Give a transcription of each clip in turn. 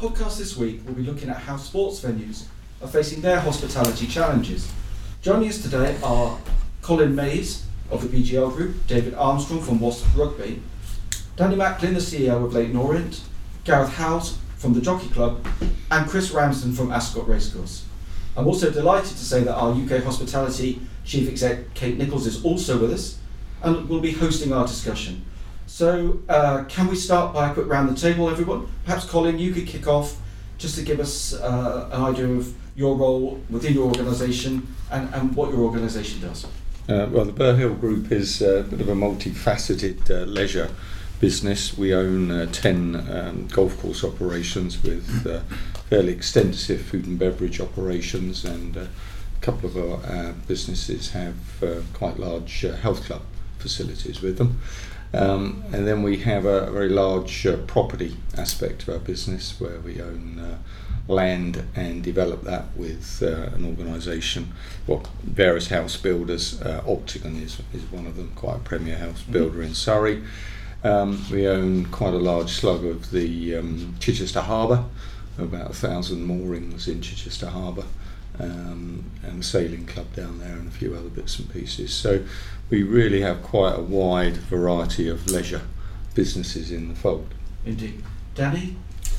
podcast this week will be looking at how sports venues are facing their hospitality challenges. Joining us today are Colin Mayes of the BGL Group, David Armstrong from Wasps Rugby, Danny Macklin, the CEO of Leyton Orient, Gareth Howells from the Jockey Club, and Chris Ransom from Ascot Racecourse. I'm also delighted to say that our UK Hospitality Chief Exec Kate Nicholls is also with us and will be hosting our discussion. So, uh, can we start by a quick round the table, everyone? Perhaps, Colin, you could kick off just to give us uh, an idea of your role within your organisation and, and what your organisation does. Uh, well, the Burhill Group is a bit of a multifaceted uh, leisure business. We own uh, 10 um, golf course operations with uh, fairly extensive food and beverage operations, and uh, a couple of our uh, businesses have uh, quite large uh, health club facilities with them. Um, and then we have a very large uh, property aspect of our business where we own uh, land and develop that with uh, an organisation, well, various house builders. Uh, Octagon is, is one of them, quite a premier house builder in Surrey. Um, we own quite a large slug of the um, Chichester Harbour, about a thousand moorings in Chichester Harbour, um, and a sailing club down there, and a few other bits and pieces. So we really have quite a wide variety of leisure businesses in the fold. Indeed. Danny,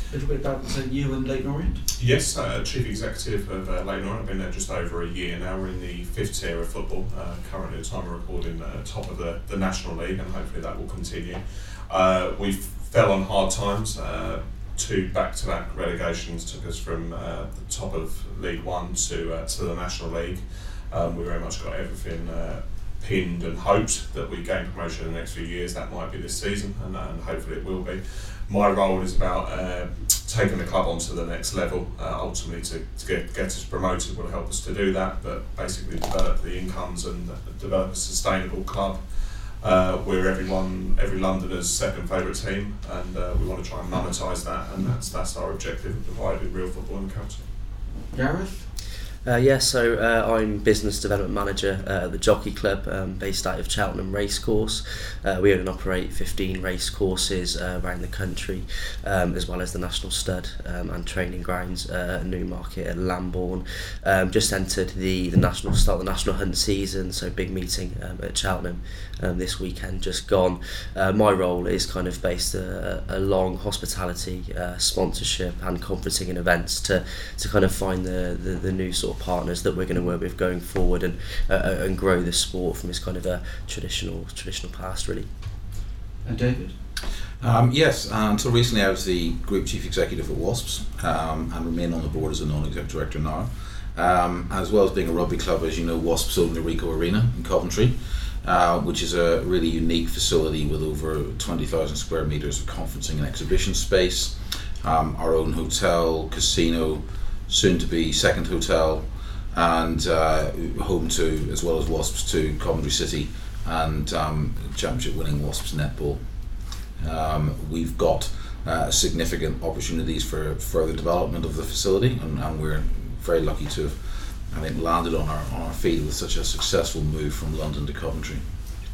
a little bit about uh, you and Leyton Orient? Yes, uh, Chief Executive of uh, Leyton Orient. I've been there just over a year now. We're in the fifth tier of football. Uh, currently, at the time of recording, uh, top of the, the National League, and hopefully that will continue. Uh, we fell on hard times. Uh, two back-to-back relegations took us from uh, the top of League One to uh, to the National League. Um, we very much got everything uh, pinned and hoped that we gain promotion in the next few years. That might be this season, and, and hopefully it will be. My role is about uh, taking the club onto the next level. Uh, ultimately, to, to get get us promoted will help us to do that. But basically, develop the incomes and develop a sustainable club. Uh, we're everyone, every Londoner's second favourite team, and uh, we want to try and monetise that, and that's that's our objective of providing real football in the county. Gareth? Uh, yeah, so uh, I'm business development manager uh, at the Jockey Club, um, based out of Cheltenham Racecourse. Uh, we own and operate 15 race courses uh, around the country, um, as well as the National Stud um, and training grounds uh, at Newmarket and Lambourn. Um, just entered the, the national start the national hunt season, so big meeting um, at Cheltenham um, this weekend just gone. Uh, my role is kind of based uh, along hospitality, uh, sponsorship, and conferencing and events to to kind of find the, the, the new sort of partners that we're going to work with going forward and uh, uh, and grow the sport from its kind of a traditional traditional past really. And David? Um, yes, until recently I was the group chief executive at Wasps um, and remain on the board as a non-executive director now. Um, as well as being a rugby club, as you know, Wasps own the Ricoh Arena in Coventry, uh, which is a really unique facility with over 20,000 square metres of conferencing and exhibition space, um, our own hotel, casino, soon to be second hotel, and uh, home to, as well as Wasps, to Coventry City and um, championship winning Wasps netball. Um, we've got uh, significant opportunities for further development of the facility, and, and we're very lucky to have, I think, landed on our on our feet with such a successful move from London to Coventry.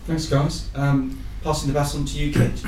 Thanks, guys. Um, passing the baton to you, Kate,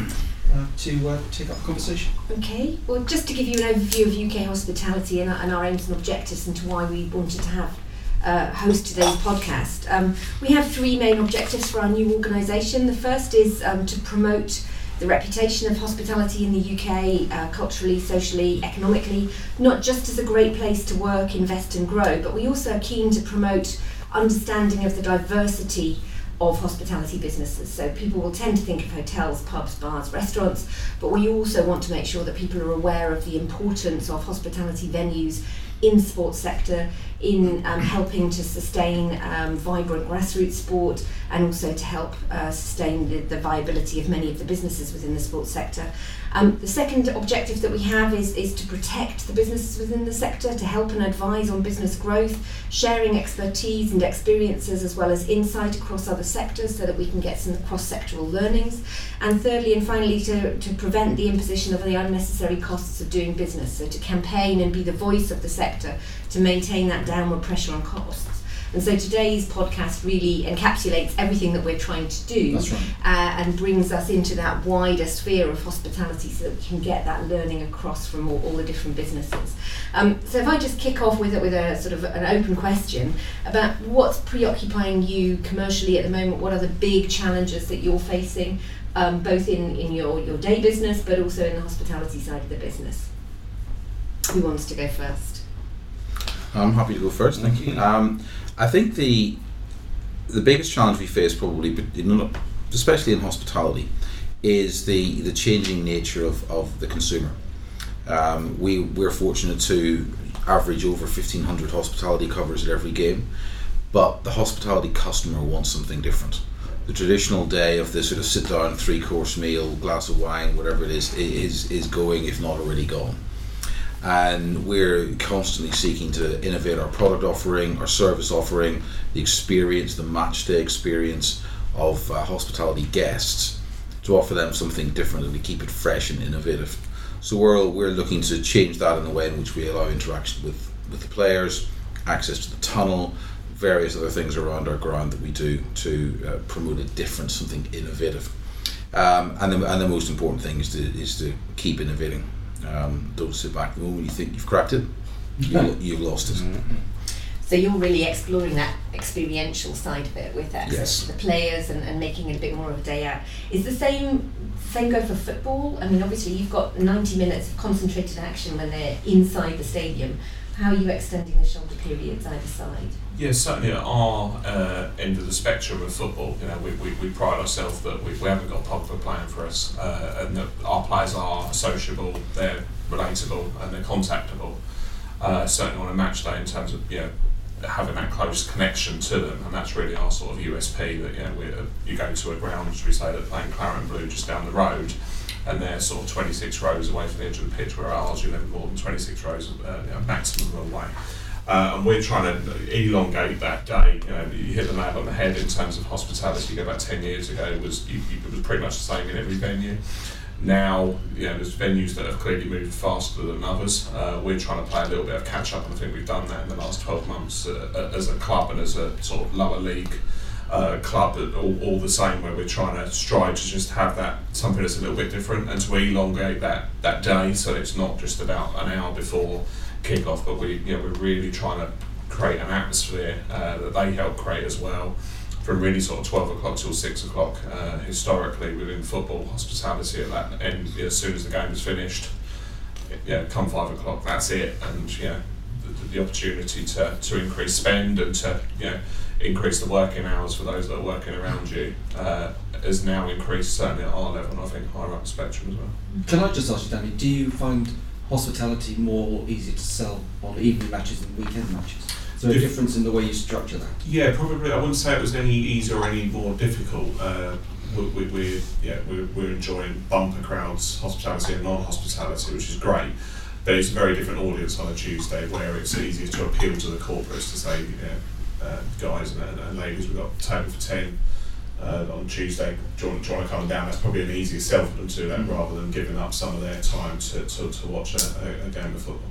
uh, to uh, take up the conversation. Okay, well, just to give you an overview of UK hospitality and, our- and our aims and objectives and to why we wanted to have uh, host today's podcast. Um, we have three main objectives for our new organisation. The first is um, to promote the reputation of hospitality in the UK, uh, culturally, socially, economically, not just as a great place to work, invest, and grow, but we also are keen to promote understanding of the diversity of hospitality businesses. So people will tend to think of hotels, pubs, bars, restaurants, but we also want to make sure that people are aware of the importance of hospitality venues in the sports sector, in um, helping to sustain um, vibrant grassroots sport, and also to help uh, sustain the, the viability of many of the businesses within the sports sector. Um, the second objective that we have is, is to protect the businesses within the sector, to help and advise on business growth, sharing expertise and experiences as well as insight across other sectors so that we can get some cross sectoral learnings. And thirdly and finally, to, to prevent the imposition of the unnecessary costs of doing business, so to campaign and be the voice of the sector to maintain that downward pressure on costs. And so today's podcast really encapsulates everything that we're trying to do That's right. uh, and brings us into that wider sphere of hospitality so that we can get that learning across from all, all the different businesses. Um, so if I just kick off with, a- with a sort of an open question about what's preoccupying you commercially at the moment, what are the big challenges that you're facing, um, both in, in your, your day business but also in the hospitality side of the business? Who wants to go first? I'm happy to go first. Thank you. Um, I think the the biggest challenge we face probably, especially in hospitality, is the the changing nature of, of the consumer. Um, we we're fortunate to average over 1,500 hospitality covers at every game, but the hospitality customer wants something different. The traditional day of the sort of sit down three course meal, glass of wine, whatever it is, is is going if not already gone and we're constantly seeking to innovate our product offering, our service offering, the experience, the match day experience of uh, hospitality guests to offer them something different and to keep it fresh and innovative. So we're, we're looking to change that in the way in which we allow interaction with, with the players, access to the tunnel, various other things around our ground that we do to uh, promote a different, something innovative. Um, and, the, and the most important thing is to, is to keep innovating. Um, don't sit back the moment you think you've cracked it, you, you've lost it. So you're really exploring that experiential side of it with Yes. the players and, and making it a bit more of a day out. Is the same same go for football? I mean, obviously you've got 90 minutes of concentrated action when they're inside the stadium. How are you extending the shoulder periods either side? Yeah, certainly at our uh, end of the spectrum of football, you know, we, we, we pride ourselves that we, we haven't got Pogba playing for us, uh, and that our players are sociable, they're relatable, and they're contactable. Uh, certainly on a match day, in terms of you know having that close connection to them, and that's really our sort of USP. That you know, we, you go to a ground, should we say, that playing Claret Blue just down the road, and they're sort of 26 rows away from the edge of the pitch, where ours are never more than 26 rows uh, you know, maximum away. Uh, and we're trying to elongate that day. You know, you hit the nail on the head in terms of hospitality. You go back ten years ago, it was it was pretty much the same in every venue. Now, you know, there's venues that have clearly moved faster than others. Uh, we're trying to play a little bit of catch up, and I think we've done that in the last 12 months uh, as a club and as a sort of lower league uh, club, all, all the same, where we're trying to strive to just have that something that's a little bit different and to elongate that, that day so it's not just about an hour before kick off, but we, you know, we're really trying to create an atmosphere uh, that they help create as well from really sort of 12 o'clock till 6 o'clock uh, historically within football hospitality at that end as soon as the game is finished. Yeah come 5 o'clock that's it and know the, the opportunity to, to increase spend and to know increase the working hours for those that are working around you uh, has now increased certainly at our level and I think higher up the spectrum as well. Can I just ask you, Danny, do you find hospitality more easy to sell on evening matches than weekend matches? So there a difference in the way you structure that? Yeah, probably. I wouldn't say it was any easier or any more difficult. Uh, we, we, we're, yeah, we're, we're enjoying bumper crowds, hospitality and non-hospitality, which is great. But it's a very different audience on a Tuesday where it's easier to appeal to the corporates to say, you know, uh, guys and, and, ladies, we've got table for 10 uh, on Tuesday. Do you, want, do you want to come down? That's probably an easier sell for them to do that rather than giving up some of their time to, to, to watch a, a, a game of football.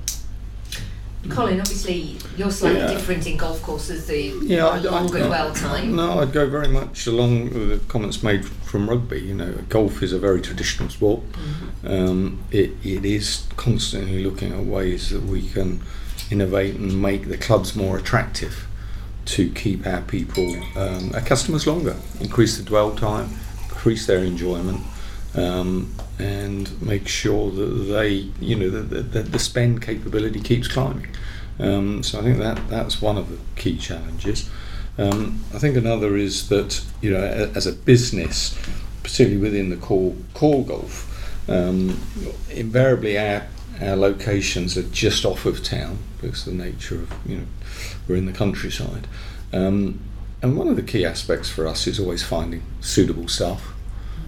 Colin, obviously you're slightly Yeah. different in golf courses, the Yeah, I- I- longer I- dwell time. No, I'd go very much along with the comments made from rugby. You know, golf is a very traditional sport. Um, it, it is constantly looking at ways that we can innovate and make the clubs more attractive to keep our people, um, our customers longer, increase the dwell time, increase their enjoyment, um, and make sure that they, you know, that the, spend capability keeps climbing. Um, so I think that that's one of the key challenges. Um, I think another is that you know, as a business, particularly within the core core golf, um, invariably our our locations are just off of town because of the nature of you know we're in the countryside. Um, and one of the key aspects for us is always finding suitable staff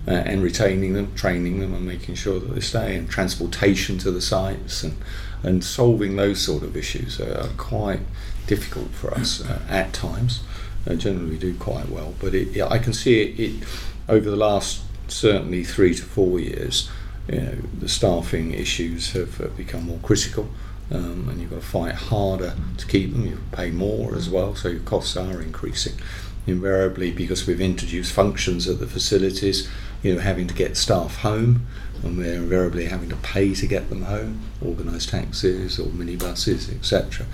uh, and retaining them, training them, and making sure that they stay, and transportation to the sites, and and solving those sort of issues are quite difficult for us uh, at times. Uh, generally, do quite well, but it, yeah, I can see it, it over the last certainly three to four years. You know, the staffing issues have become more critical. Um, and you've got to fight harder to keep them. You pay more as well, so your costs are increasing. Invariably, because we've introduced functions at the facilities, you know, having to get staff home, and we're invariably having to pay to get them home, organised taxis or minibuses, etc.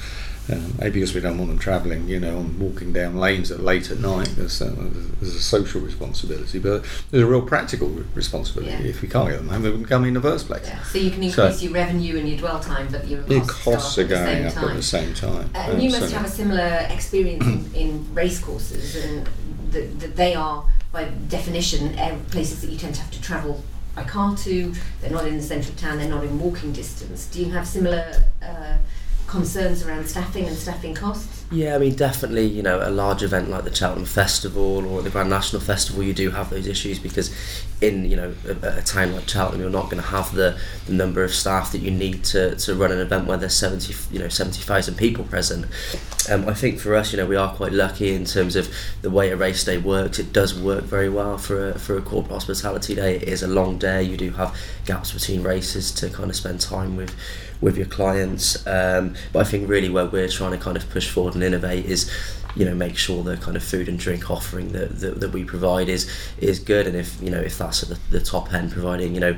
Um, maybe because we don't want them travelling, you know, and walking down lanes at late at night. There's, uh, there's a social responsibility, but there's a real practical re- responsibility. Yeah. If we can't get them home, they wouldn't come in the first place. Yeah. So you can So- increase your revenue and your dwell time, but your costs, costs are the going up time. at the same time. Uh, and you must have a similar experience in, in race courses, and that, that they are, by definition, places that you tend to have to travel by car to. They're not in the centre of town. They're not in walking distance. Do you have similar uh, concerns around staffing and staffing costs? Yeah, I mean, definitely, you know, a large event like the Cheltenham Festival or the Grand National Festival, you do have those issues because in, you know, a, a town like Cheltenham, you're not going to have the, the number of staff that you need to, to run an event where there's 70, you know, 70,000 people present. Um, I think for us, you know, we are quite lucky in terms of the way a race day works. It does work very well for a, for a corporate hospitality day. It is a long day. You do have gaps between races to kind of spend time with with your clients. Um, but I think really where we're trying to kind of push forward and innovate is, you know, make sure the kind of food and drink offering that, that, that we provide is is good. And if you know if that's at the, the top end, providing you know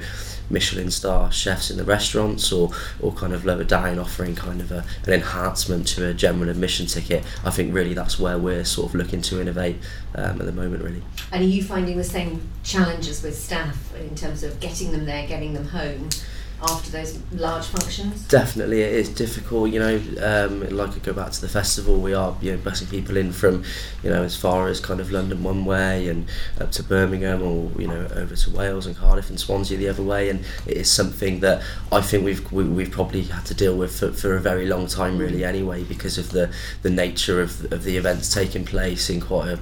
Michelin star chefs in the restaurants or or kind of lower down offering kind of a, an enhancement to a general admission ticket. I think really that's where we're sort of looking to innovate um, at the moment. Really. And are you finding the same challenges with staff in terms of getting them there, getting them home after those large functions? Definitely, it is difficult. You know, um, like I go back to the festival, we are you know busing people in from, you know, as far as kind of London one way and up to Birmingham, or you know, over to Wales and Cardiff and Swansea the other way. And it is something that I think we've we, we've probably had to deal with for, for a very long time, really, anyway, because of the the nature of of the events taking place in quite a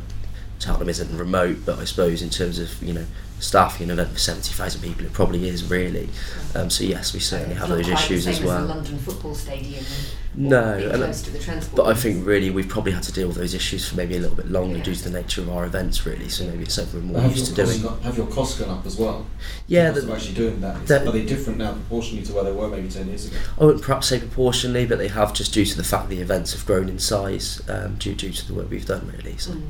Cheltenham isn't remote, but I suppose in terms of you know staffing an event for seventy thousand people, it probably is really. Um, so yes, we certainly It's have those issues the as well. As a London football stadium. No, and- close to the transport. But I think really we've probably had to deal with those issues for maybe a little bit longer Yeah. due to the nature of our events, really. So maybe it's something we're more have, used your to costs doing. gone, have your costs gone up as well? Yeah, Because the, of actually doing that. Is- that- are they different now proportionally to where they were maybe 10 years ago? I wouldn't perhaps say proportionally, but they have just due to the fact the events have grown in size um, due due to the work we've done, really. So. Mm.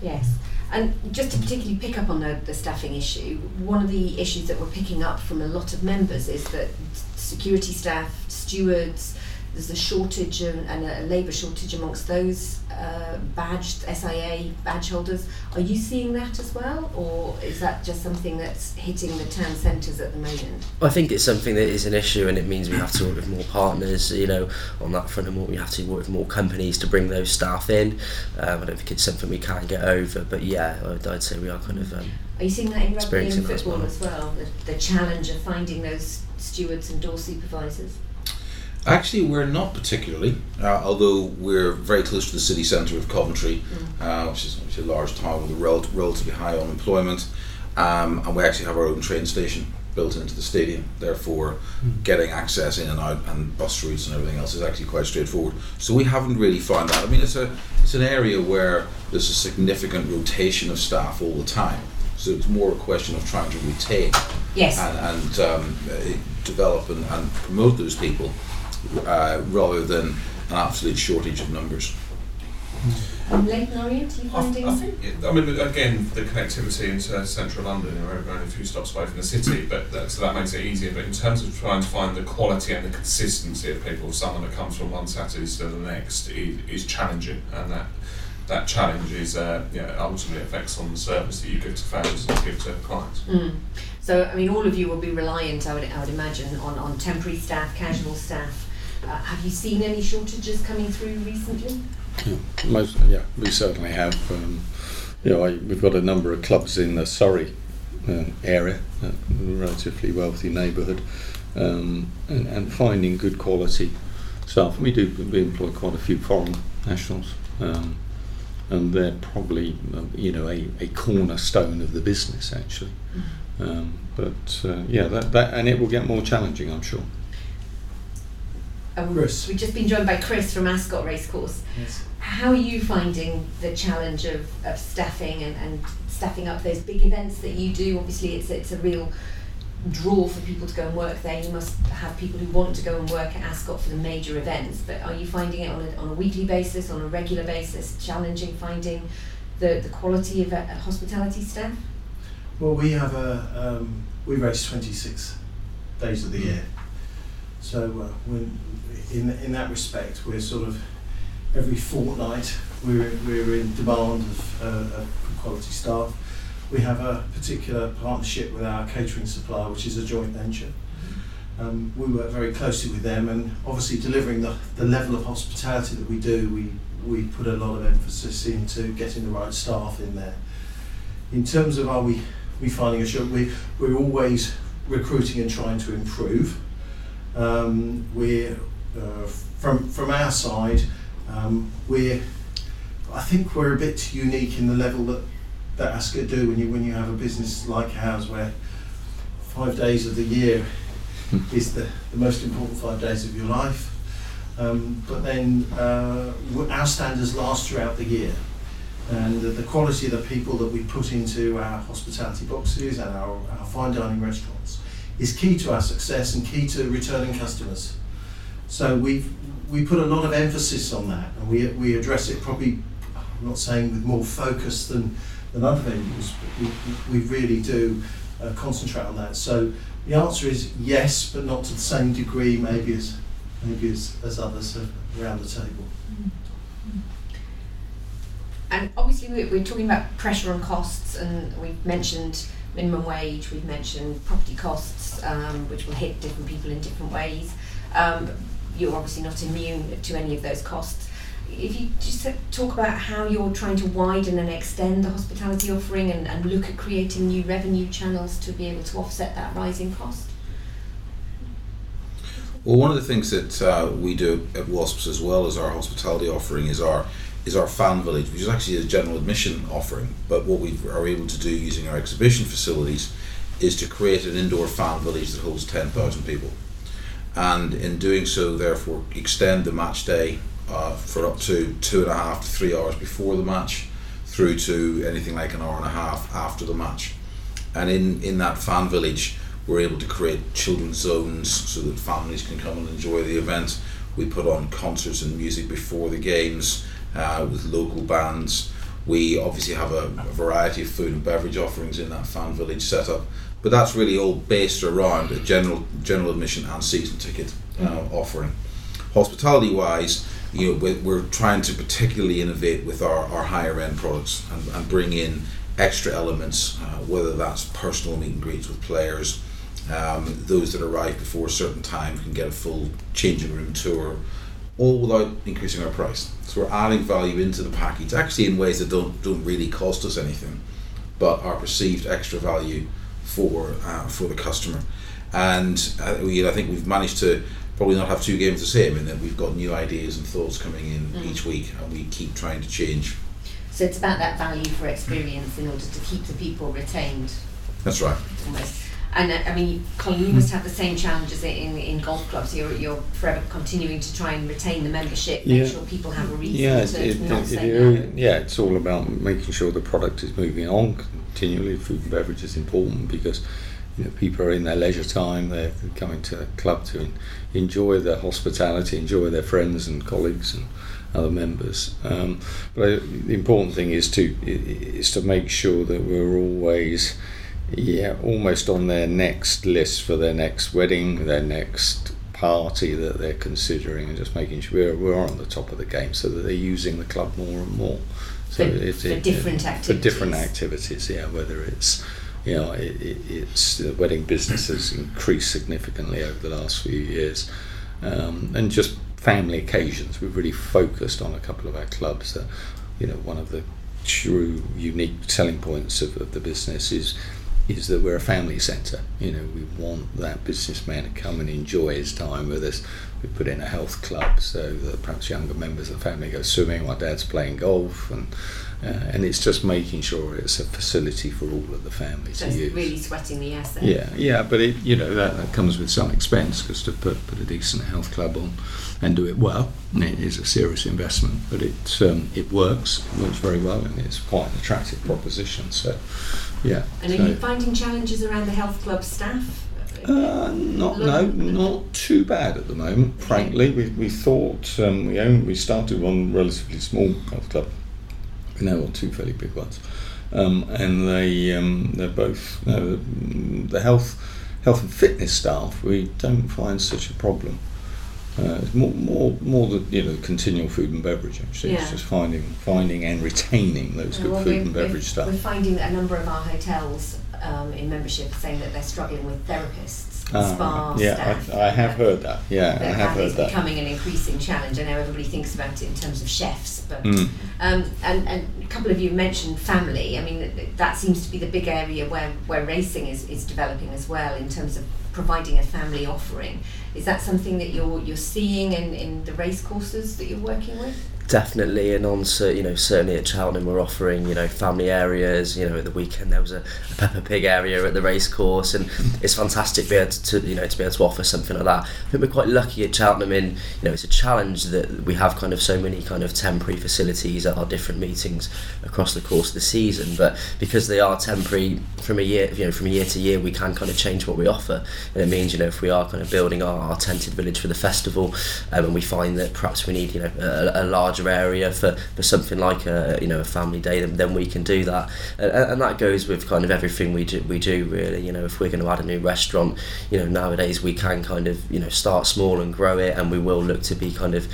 Yes. And just to particularly pick up on the, the staffing issue, one of the issues that we're picking up from a lot of members is that security staff, stewards, there's a shortage and, and a labour shortage amongst those uh, badged SIA badge holders. Are you seeing that as well, or is that just something that's hitting the town centres at the moment? I think it's something that is an issue, and it means we have to work with more partners, you know, on that front, and more, we have to work with more companies to bring those staff in. Um, I don't think it's something we can get over, but yeah, I'd, I'd say we are kind of. Um, Are you seeing that in rugby and Experiencing as football well. as well? The, the challenge of finding those stewards and door supervisors? Actually, we're not particularly, uh, although we're very close to the city centre of Coventry, uh, which is is a large town with a rel- relatively high unemployment, um, and we actually have our own train station built into the stadium. Therefore, getting access in and out and bus routes and everything else is actually quite straightforward. So we haven't really found that. I mean, it's a it's an area where there's a significant rotation of staff all the time. So it's more a question of trying to retain Yes. and, and um, uh, develop and, and promote those people uh, rather than an absolute shortage of numbers. And Leyton Orient, are you I. I think, it, I mean, again, the connectivity into central London, you know, we're only a few stops away from the city, but that, so that makes it easier. But in terms of trying to find the quality and the consistency of people, someone that comes from one Saturday to the next is, is challenging, and that that challenge is, uh, yeah, ultimately affects on the service that you give to fans and give to clients. Mm. So, I mean, all of you will be reliant, I would, I would imagine, on, on temporary staff, casual staff. Uh, have you seen any shortages coming through recently? Yeah, most, yeah, we certainly have. Um, you know, I, we've got a number of clubs in the Surrey uh, area, a relatively wealthy neighbourhood, um, and, and finding good quality staff. We do we employ quite a few foreign nationals, um, and they're probably you know a, a cornerstone of the business actually. Um, but uh, yeah, that, that and it will get more challenging, I'm sure. Um, Chris. We've just been joined by Chris from Ascot Racecourse. Yes. How are you finding the challenge of, of staffing and, and staffing up those big events that you do? Obviously, it's, it's a real draw for people to go and work there. You must have people who want to go and work at Ascot for the major events. But are you finding it on a, on a weekly basis, on a regular basis, challenging finding the, the quality of uh, hospitality staff? Well, we have a um, we race 26 days of the year, so uh, when, in in that respect, we're sort of every fortnight we're we're in demand of, uh, of quality staff. We have a particular partnership with our catering supplier, which is a joint venture. Um, we work very closely with them, and obviously delivering the, the level of hospitality that we do, we we put a lot of emphasis into getting the right staff in there. In terms of are we we finding a show, we we're always recruiting and trying to improve. Um, we're uh, from from our side, um, we're I think we're a bit unique in the level that that Ascot do when you when you have a business like ours where five days of the year is the, the most important five days of your life. Um, but then uh, our standards last throughout the year. And the, the quality of the people that we put into our hospitality boxes and our, our fine dining restaurants is key to our success and key to returning customers. So we we put a lot of emphasis on that, and we, we address it probably. I'm not saying with more focus than than other venues, but we, we really do uh, concentrate on that. So the answer is yes, but not to the same degree maybe as maybe as, as others around the table. And obviously we're, we're talking about pressure on costs and we've mentioned minimum wage, we've mentioned property costs, um, which will hit different people in different ways. Um, you're obviously not immune to any of those costs if you just talk about how you're trying to widen and extend the hospitality offering and, and look at creating new revenue channels to be able to offset that rising cost. Well, one of the things that uh, we do at Wasps as well as our hospitality offering is our is our fan village, which is actually a general admission offering. But what we are able to do using our exhibition facilities is to create an indoor fan village that holds ten thousand people, and in doing so, therefore, extend the match day uh, for up to two and a half to three hours before the match, through to anything like an hour and a half after the match. And in, in that fan village, we're able to create children's zones so that families can come and enjoy the event. We put on concerts and music before the games uh, with local bands. We obviously have a, a, variety of food and beverage offerings in that fan village setup, but that's really all based around a general general admission and season ticket uh, mm-hmm. offering. Hospitality wise, you know, we're, we're trying to particularly innovate with our, our higher end products and, and bring in extra elements, uh, whether that's personal meet and greets with players, um, those that arrive before a certain time can get a full changing room tour, all without increasing our price. So we're adding value into the package, actually in ways that don't don't really cost us anything, but are perceived extra value for uh, for the customer. And uh, we, I think we've managed to probably not have two games the same in that we've got new ideas and thoughts coming in mm. each week and we keep trying to change. So it's about that value for experience in order to keep the people retained. That's right. Almost. And uh, I mean, Colin, you must have the same challenges in, in golf clubs. You're, you're forever continuing to try and retain the membership, make yeah. sure people have a reason yeah, to it, not it, say it, no. Yeah, it's all about making sure the product is moving on continually. Food and beverage is important because you know, people are in their leisure time, they're coming to a club to enjoy their hospitality, enjoy their friends and colleagues and other members. Um, but I, the important thing is to is to make sure that we're always, yeah, almost on their next list for their next wedding, their next party that they're considering, and just making sure we're, we're on the top of the game so that they're using the club more and more. So for, it, for different it, activities. For different activities, yeah, whether it's you know, it, it, it's the wedding business has increased significantly over the last few years, um, and just family occasions. We've really focused on a couple of our clubs that, you know, one of the true unique selling points of, of the business is is that we're a family centre. You know, we want that businessman to come and enjoy his time with us. We put in a health club so that perhaps younger members of the family go swimming while dad's playing golf and uh, and it's just making sure it's a facility for all of the family so to use. really sweating the asset. Yeah, yeah, but it you know that, that comes with some expense because to put put a decent health club on and do it well, it is a serious investment. But it um, it works, it works very well, and it's quite an attractive proposition. So, yeah. And so. are you finding challenges around the health club staff Uh, not no, not too bad at the moment. Frankly, we, we thought um, we we started one relatively small golf club. We now got two fairly big ones, um, and they um, they're both uh, the health health and fitness staff. We don't find such a problem. Uh, it's more, more, more the you know continual food and beverage. Actually, Yeah. it's just finding, finding and retaining those good Well, food and beverage staff. We're finding that a number of our hotels um, in membership are saying that they're struggling with therapists, Ah, yeah, staff. I, I have heard that. Yeah, I have heard that. becoming an increasing challenge. I know everybody thinks about it in terms of chefs, but Mm. um, and, and a couple of you mentioned family. I mean, th- that seems to be the big area where, where racing is, is developing as well in terms of providing a family offering. Is that something that you're you're seeing in, in the race courses that you're working with? Definitely, and on you know certainly at Cheltenham we're offering you know family areas. You know at the weekend there was a, a Peppa Pig area at the race course, and it's fantastic to be able to you know to be able to offer something like that. I think we're quite lucky at Cheltenham in you know it's a challenge that we have kind of so many kind of temporary facilities at our different meetings across the course of the season, but because they are temporary from a year you know from year to year we can kind of change what we offer, and it means you know if we are kind of building our, our tented village for the festival, um, and we find that perhaps we need you know a, a larger area for, for something like a you know a family day, then, then we can do that, and, and that goes with kind of everything we do we do really. You know if we're going to add a new restaurant, you know nowadays we can kind of you know start small and grow it, and we will look to be kind of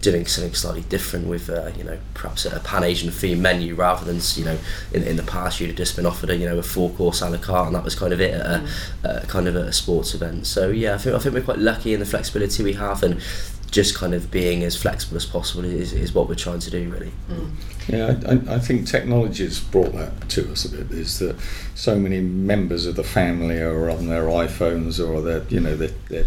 doing something slightly different with uh, you know perhaps a pan Asian theme menu rather than you know in, in the past you'd have just been offered a you know a four course a la carte and that was kind of it at a, a kind of a sports event. So yeah I think I think we're quite lucky in the flexibility we have and just kind of being as flexible as possible is, is what we're trying to do really Yeah, I, I think technology has brought that to us a bit. Is that so many members of the family are on their iPhones or their, you know, their their,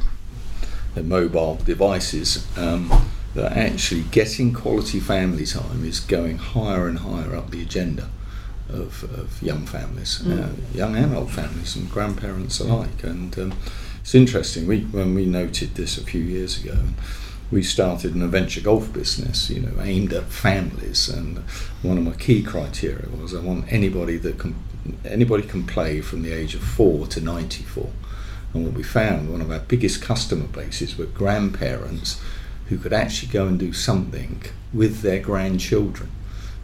their mobile devices. Um, that actually getting quality family time is going higher and higher up the agenda of, of young families, uh, young and old families, and grandparents alike. And um, it's interesting. We when we noted this a few years ago. We started an adventure golf business, you know, aimed at families. And one of my key criteria was I want anybody that can anybody can play from the age of four to ninety four. And what we found, one of our biggest customer bases were grandparents who could actually go and do something with their grandchildren.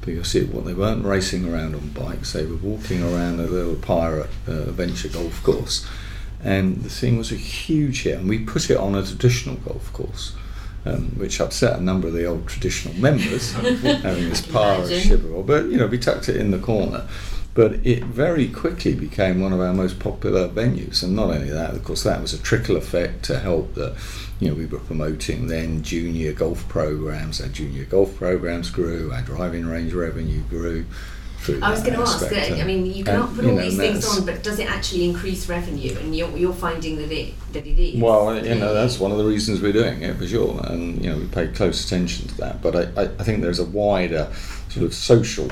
Because it, well, they weren't racing around on bikes; they were walking around a little pirate uh, adventure golf course, and the thing was a huge hit. And we put it on a traditional golf course, um, which upset a number of the old traditional members having this pirate of ship. But you know, we tucked it in the corner. But it very quickly became one of our most popular venues, and not only that, of course, that was a trickle effect to help that. You know, we were promoting then junior golf programs. Our junior golf programs grew. Our driving range revenue grew. Through I was going to ask. I mean, you cannot and, put you all know, these things on, but does it actually increase revenue? And you're, you're finding that it that it is. Well, you know, that's one of the reasons we're doing it for sure, and you know, we pay close attention to that. But I, I, I think there's a wider sort of social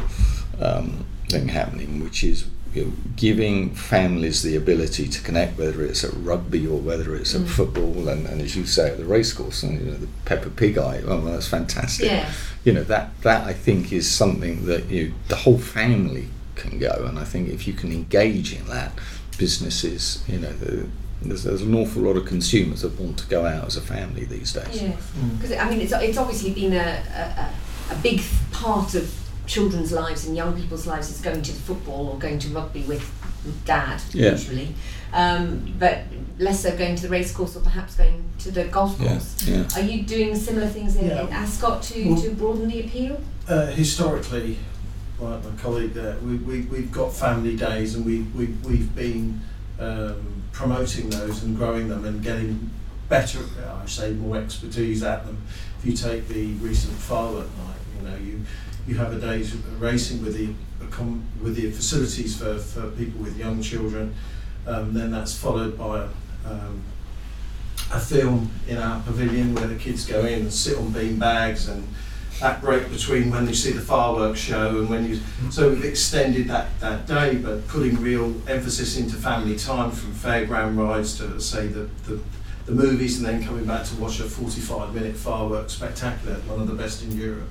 um, thing happening, which is you know, giving families the ability to connect, whether it's at rugby or whether it's at Mm. football, and, and as you say, at the racecourse, and you know, the Peppa Pig eye. Oh, well, that's fantastic. Yes. You know, that that I think is something that you the whole family can go, and I think if you can engage in that, businesses, you know, the, there's, there's an awful lot of consumers that want to go out as a family these days. Yes. Mm. Because I mean, it's it's obviously been a, a, a- a big part of children's lives and young people's lives is going to the football or going to rugby with dad Yeah. usually, um, but less so going to the race course or perhaps going to the golf course. yeah. Are you doing similar things in, Yeah. in Ascot to, Well- to broaden the appeal? Uh, historically, like my colleague there, we, we, we've got family days and we, we, we've been um, promoting those and growing them and getting better, I say more expertise at them. If you take the recent firework night, you know, you, you have a day's racing with the, with the facilities for, for people with young children, um, then that's followed by um, a film in our pavilion where the kids go in and sit on bean bags and that break between when you see the fireworks show and when you so we've extended that, that day but putting real emphasis into family time from fairground rides to say the, the, the movies and then coming back to watch a 45 minute fireworks spectacular one of the best in Europe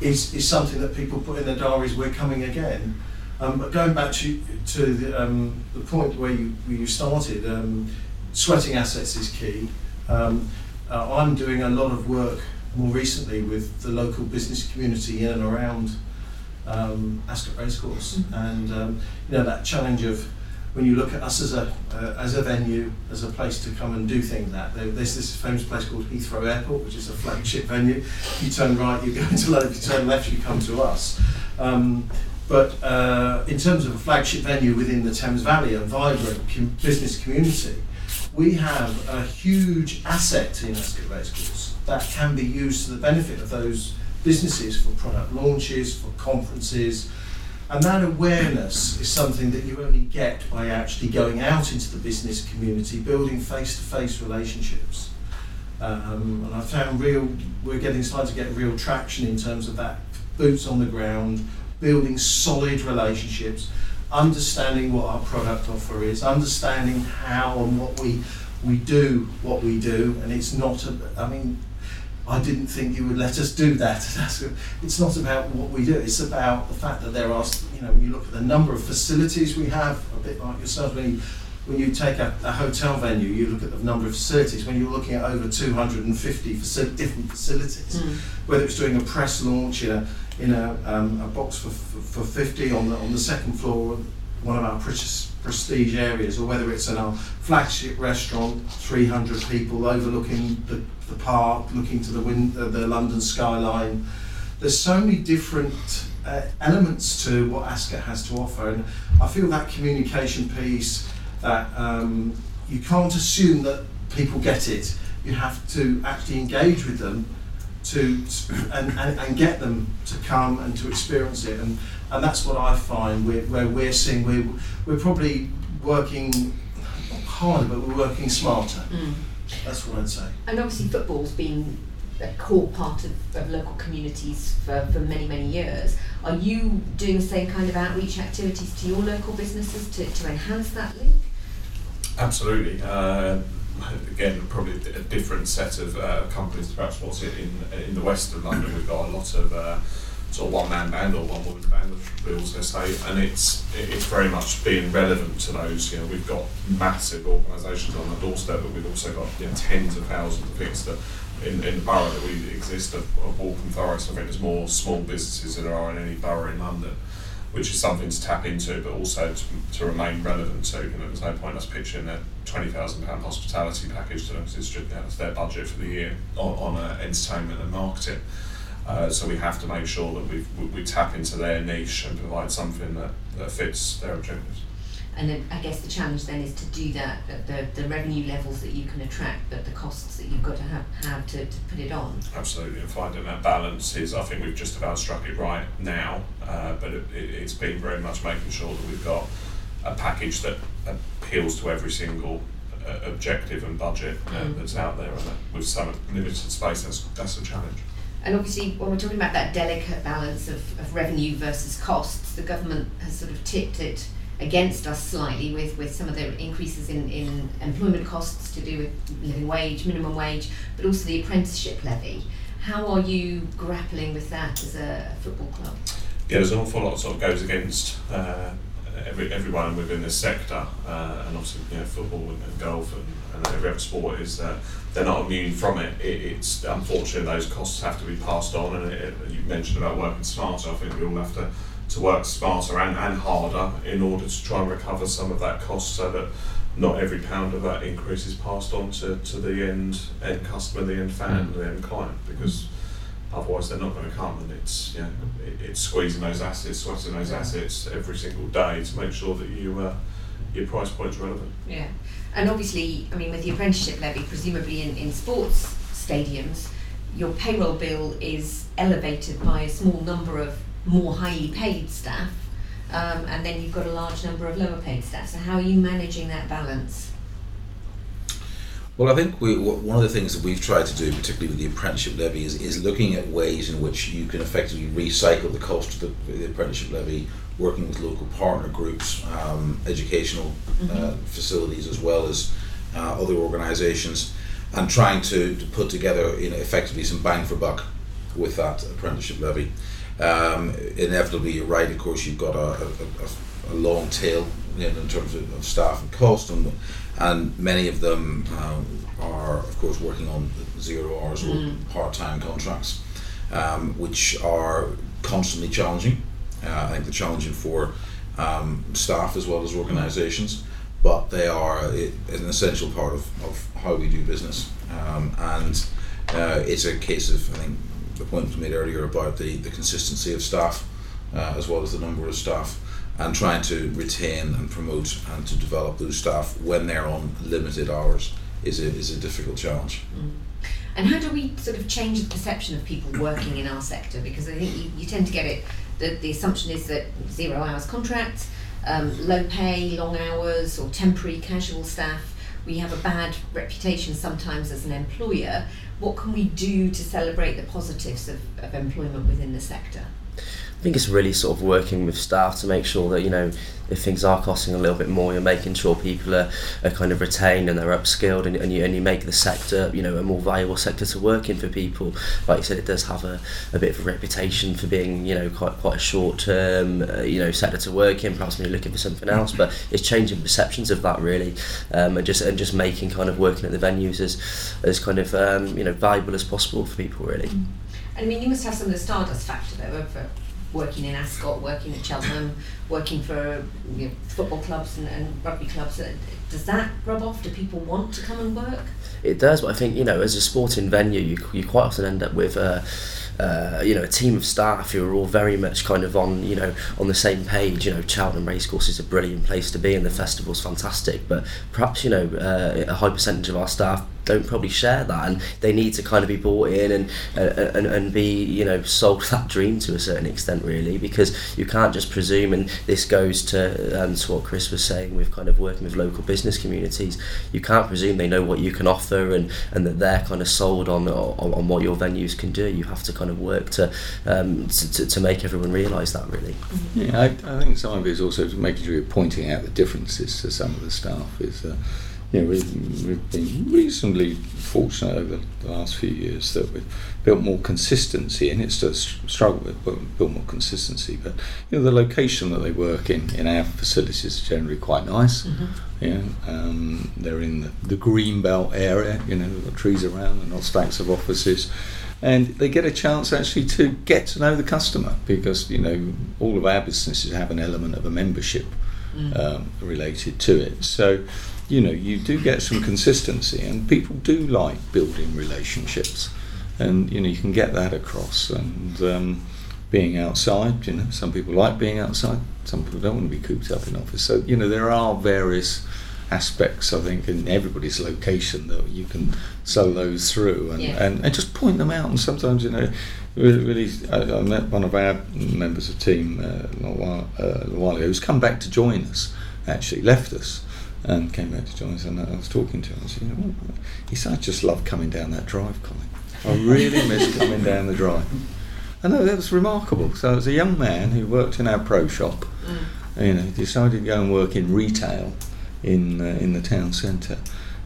is, is something that people put in their diaries we're coming again Um, but going back to, to the, um, the point where you, where you started, um, sweating assets is key. Um, uh, I'm doing a lot of work more recently with the local business community in and around um, Ascot Racecourse, Mhm. and um, you know that challenge of when you look at us as a uh, as a venue, as a place to come and do things at. There, there's this famous place called Heathrow Airport, which is a flagship venue. You turn right, you go into London. You turn left, you come to us. Um, but uh, in terms of a flagship venue within the Thames Valley, a vibrant com- business community, we have a huge asset in Ascot Racecourse that can be used to the benefit of those businesses for product launches, for conferences, and that awareness is something that you only get by actually going out into the business community, building face-to-face relationships. Um, and I found real, we're getting starting to get real traction in terms of that boots on the ground, building solid relationships, understanding what our product offer is, understanding how and what we we do what we do, and it's not. A, I mean, I didn't think you would let us do that. It's not about what we do. It's about the fact that there are, you know, when you look at the number of facilities we have, a bit like yourself, when you, when you take a, a hotel venue, you look at the number of facilities. When you're looking at over 250 faci- different facilities, whether it's doing a press launch in a in a, um, a box for, for, for 50 on the on the second floor, one of our pres- prestige areas, or whether it's in our flagship restaurant, 300 people overlooking the, the park, looking to the wind, uh, the London skyline. There's so many different uh, elements to what Ascot has to offer, and I feel that communication piece that um, you can't assume that people get it. You have to actually engage with them to and, and, and get them to come and to experience it and and that's what I find we're, where we're seeing we're, we're probably working harder but we're working smarter Mm. That's what I'd say And obviously, football's been a core part of, of local communities for, for many, many years. Are you doing the same kind of outreach activities to your local businesses to, to enhance that link? Absolutely. Uh, again, probably a different set of uh, companies perhaps what's in in the west of London. We've got a lot of uh, sort of one man band or one woman band, which we also say, and it's it's very much being relevant to those. You know, we've got massive organisations on the doorstep, but we've also got you know, tens of thousands of things that. In, in the borough that we exist of, of Waltham Forest, I think there's more small businesses than there are in any borough in London which is something to tap into, but also to, to remain relevant. So you know, there's no point us pitching a twenty thousand pound hospitality package to them because it's just that's their budget for the year on, on uh, entertainment and marketing. Uh, so we have to make sure that we we we tap into their niche and provide something that, that fits their objectives. And then I guess the challenge then is to do that at the, the revenue levels that you can attract, but the costs that you've got to have, have to, to put it on. Absolutely, and finding that balance is, I think we've just about struck it right now, uh, but it, it, it's been very much making sure that we've got a package that appeals to every single uh, objective and budget uh, Mm. that's out there, and that with some limited space, that's, that's a challenge. And obviously, when we're talking about that delicate balance of, of revenue versus costs, the government has sort of tipped it against us slightly with, with some of the increases in, in employment costs to do with living wage, minimum wage, but also the apprenticeship levy. How are you grappling with that as a football club? Yeah, there's an awful lot sort of goes against uh, every, everyone within this sector, uh, and obviously you know football and, and golf and, and every other sport is that they're not immune from it. it. It's unfortunately those costs have to be passed on, and it, you mentioned about working smarter. I think we all have to, to work smarter and, and harder in order to try and recover some of that cost, so that not every pound of that increase is passed on to, to the end end customer, the end fan, Mm. the end client, because otherwise they're not going to come and it's you know it, it's squeezing those assets sweating those assets every single day to make sure that you uh, your price point's relevant Yeah, and obviously, I mean, with the apprenticeship levy, presumably in, in sports stadiums, your payroll bill is elevated by a small number of more highly paid staff, um, and then you've got a large number of lower paid staff. So, how are you managing that balance? Well, I think we, one of the things that we've tried to do, particularly with the apprenticeship levy, is, is looking at ways in which you can effectively recycle the cost of the, the apprenticeship levy, working with local partner groups, um, educational uh, facilities, as well as uh, other organisations, and trying to, to put together you know, effectively some bang for buck with that apprenticeship levy. Um, inevitably, you're right. Of course, you've got a, a, a, a long tail you know, in terms of, of staff and cost, and, and many of them um, are, of course, working on zero hours or Mm. part-time contracts, um, which are constantly challenging. Uh, I think they're challenging for um, staff as well as organisations, but they are an essential part of, of how we do business. Um, and uh, it's a case of, I think, the point was made earlier about the, the consistency of staff uh, as well as the number of staff and trying to retain and promote and to develop those staff when they're on limited hours is a, is a difficult challenge. And how do we sort of change the perception of people working in our sector? Because I think you, you tend to get it, the, the assumption is that zero hours contracts, um, low pay, long hours, or temporary casual staff, we have a bad reputation sometimes as an employer. What can we do to celebrate the positives of, of employment within the sector? I think it's really sort of working with staff to make sure that you know if things are costing a little bit more, you're making sure people are, are kind of retained and they're upskilled, and, and you and you make the sector you know a more valuable sector to work in for people. Like you said, it does have a, a bit of a reputation for being you know quite quite a short term uh, you know sector to work in. Perhaps when you're looking for something else, but it's changing perceptions of that really, um, and just and just making kind of working at the venues as as kind of um, you know valuable as possible for people really. And I mean, you must have some of the Stardust factor though, of working in Ascot, working at Cheltenham, working for you know, football clubs and, and rugby clubs. Uh, Does that rub off? Do people want to come and work? It does, but I think you know, as a sporting venue, you, you quite often end up with uh, uh, you know a team of staff who are all very much kind of on you know on the same page. You know, Cheltenham Racecourse is a brilliant place to be, and the festival's fantastic. But perhaps you know uh, a high percentage of our staff don't probably share that, and they need to kind of be brought in and uh, and, and be you know sold that dream to a certain extent, really, because you can't just presume. And this goes to um, to what Chris was saying with kind of working with local business communities. You can't presume they know what you can offer and, and that they're kind of sold on, on on what your venues can do. You have to kind of work to um, to, to, make everyone realise that really. Yeah, I, I think some of it is also making sure you're pointing out the differences to some of the staff. Is uh, you know we've, we've been reasonably fortunate over the last few years that we've built more consistency, and it's a struggle with but built more consistency. But you know the location that they work in in our facilities is generally quite nice. Yeah, um, they're in the, the green belt area. You know, got trees around and not stacks of offices, and they get a chance actually to get to know the customer because you know all of our businesses have an element of a membership um, related to it. So, you know, you do get some consistency, and people do like building relationships, and you know you can get that across. And um, being outside, you know, some people like being outside, some people don't want to be cooped up in office. So, you know, there are various aspects I think in everybody's location that you can sell those through and, Yeah. and, and just point them out and sometimes you know really, really I, I met one of our members of team uh, a, while, uh, a while ago who's come back to join us actually left us and came back to join us and I was talking to him and said you know what? he said I just love coming down that drive Colin I really miss coming down the drive and that that was remarkable so it was a young man who worked in our pro shop you know, decided to go and work in retail in uh, in the town centre.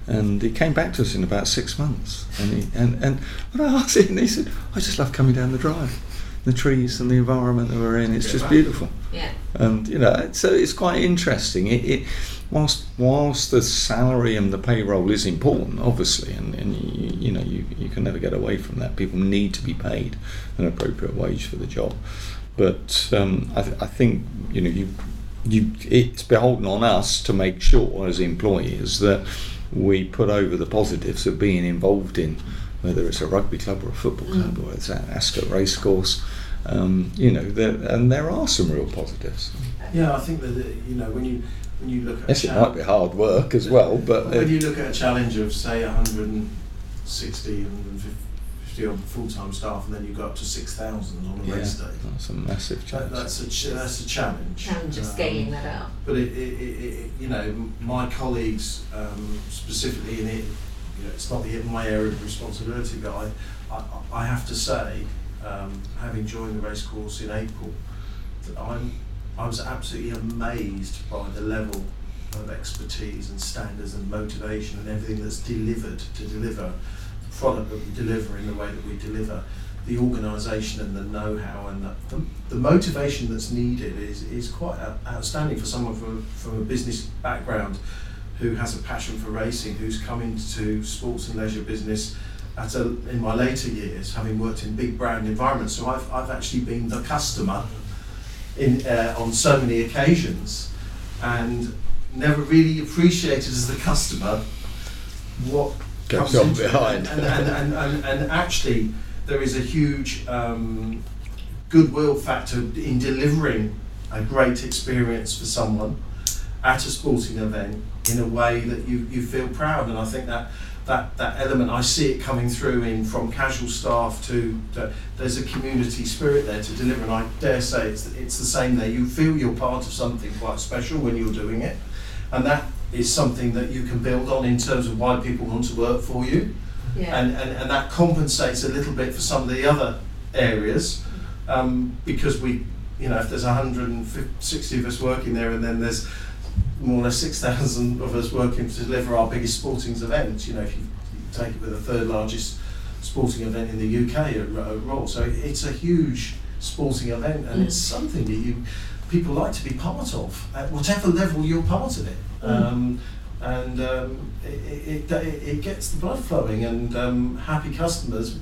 And he came back to us in about six months. And he, and, and when I asked him, he said, I just love coming down the drive. The trees and the environment that we're in, it's just beautiful. Yeah. And, you know, so it's quite interesting. It, it whilst, whilst the salary and the payroll is important, obviously, and, and you, you know, you, you can never get away from that. People need to be paid an appropriate wage for the job. But um, I, th- I think, you know, you you, it's beholden on us to make sure as employees that we put over the positives of being involved in whether it's a rugby club or a football club or it's an Ascot racecourse. Um, you know, there, and there are some real positives. Yeah, I think that you know when you when you look at Yes, a it might be hard work as well, but when you look at a challenge of say 160 150 on full-time staff, and then you go up to 6,000 on a yeah, race day. that's a massive That, challenge. that's a ch- that's a challenge. Challenge of Um, scaling that out. But it, it, it, it, you know, my colleagues, um, specifically in it, you know, it's not the, my area of responsibility, but I, I, I have to say, um, having joined the race course in April, that I'm, I was absolutely amazed by the level of expertise and standards and motivation and everything that's delivered to deliver the product that we deliver in the way that we deliver. the organisation and the know-how and the, the, the motivation that's needed is, is quite outstanding for someone from, from a business background who has a passion for racing, who's come into sports and leisure business at a, in my later years, having worked in big brand environments. So I've, I've actually been the customer in, uh, on so many occasions and never really appreciated as the customer what Goes comes behind. And, and, and, and, and actually, there is a huge um, goodwill factor in delivering a great experience for someone at a sporting event in a way that you, you feel proud. And I think that that, that element, I see it coming through in from casual staff to, to there's a community spirit there to deliver. And I dare say it's, it's the same there. You feel you're part of something quite special when you're doing it. And that is something that you can build on in terms of why people want to work for you Yeah. and, and, and that compensates a little bit for some of the other areas um, because we, you know, if there's 160 of us working there and then there's more or less 6,000 of us working to deliver our biggest sporting event, you know, if you, take it with the third largest sporting event in the UK at, at so it's a huge sporting event and it's something that you people like to be part of at whatever level you're part of it. Um, and um, it, it, it, it gets the blood flowing and um, happy customers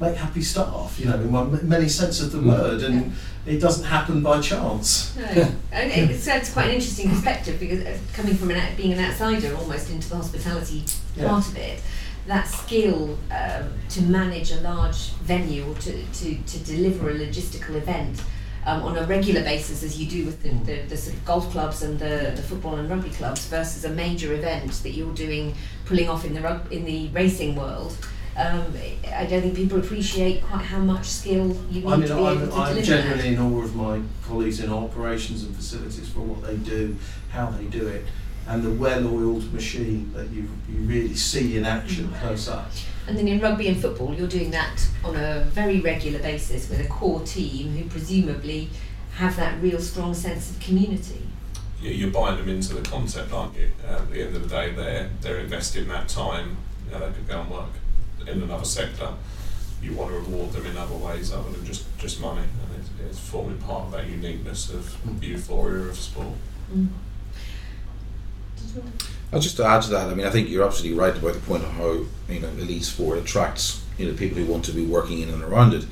make happy staff you know in one, many sense of the word and it doesn't happen by chance No. and it's, it's quite an interesting perspective because uh, coming from an, being an outsider almost into the hospitality Yeah. part of it, that skill um, to manage a large venue or to, to, to deliver a logistical event um, on a regular basis as you do with the, the, the sort of golf clubs and the, the football and rugby clubs versus a major event that you're doing pulling off in the rug, in the racing world. Um, I don't think people appreciate quite how much skill you need I mean to be able I'm, to I'm deliver generally in awe of my colleagues in operations and facilities for what they do how they do it and the well-oiled machine that you, you really see in action close up And then in rugby and football, you're doing that on a very regular basis with a core team who presumably have that real strong sense of community. you- you're buying them into the concept, aren't you? Uh, at the end of the day, they're they're investing that time. You know, they could go and work in another sector. You want to reward them in other ways other than just, just money, and it's, it's forming part of that uniqueness of the euphoria of sport. Mm. I'll just to add to that. I mean, I think you're absolutely right about the point of how you know elite sport attracts you know people who want to be working in and around it.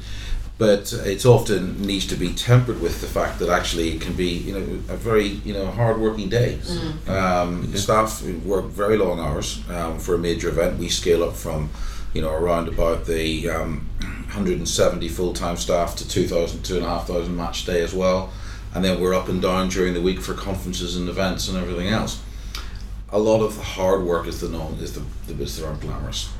But it's often needs to be tempered with the fact that actually it can be you know a very you know hard working day. Um, the staff work very long hours um, for a major event. We scale up from you know around about the um, 170 full time staff to 2,000, 2,500 match day as well. And then we're up and down during the week for conferences and events and everything else a lot of the hard work is the non is the, the bits that aren't glamorous.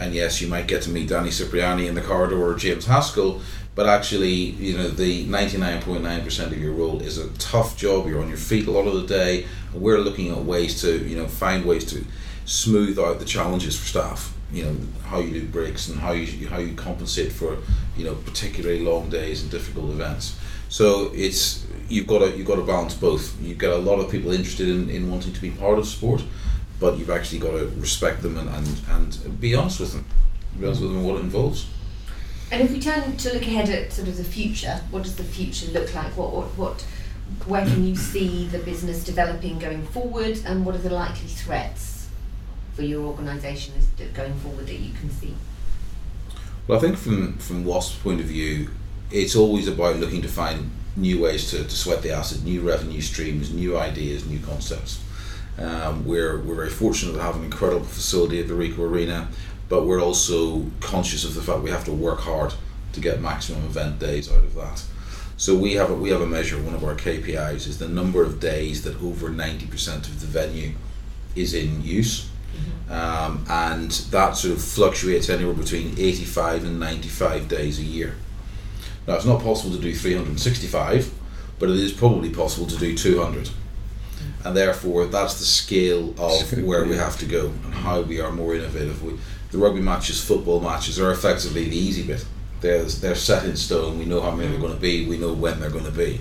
And yes, you might get to meet Danny Cipriani in the corridor or James Haskell, but actually, you know, the ninety nine point nine percent of your role is a tough job. You're on your feet a lot of the day. And we're looking at ways to, you know, find ways to smooth out the challenges for staff. You know, how you do breaks and how you how you compensate for, you know, particularly long days and difficult events. So it's you've got to you've got to balance both. You've got a lot of people interested in, in wanting to be part of sport, but you've actually got to respect them and, and, and be honest with them. Be honest with them what it involves. And if we turn to look ahead at sort of the future, what does the future look like? What, what, what, where can you see the business developing going forward, and what are the likely threats for your organisation going forward that you can see? Well, I think from from Wasps' point of view, it's always about looking to find new ways to, to sweat the asset, new revenue streams, new ideas, new concepts. Um, we're we're very fortunate to have an incredible facility at the Ricoh Arena, but we're also conscious of the fact we have to work hard to get maximum event days out of that. So we have a, we have a measure. One of our KPIs is the number of days that over ninety percent of the venue is in use um, and that sort of fluctuates anywhere between 85 and 95 days a year. Now, it's not possible to do 365, but it is probably possible to do 200. And therefore, that's the scale of where we have to go and how we are more innovative. We, the rugby matches, football matches are effectively the easy bit. They're, they're set in stone, we know how many they're going to be, we know when they're going to be.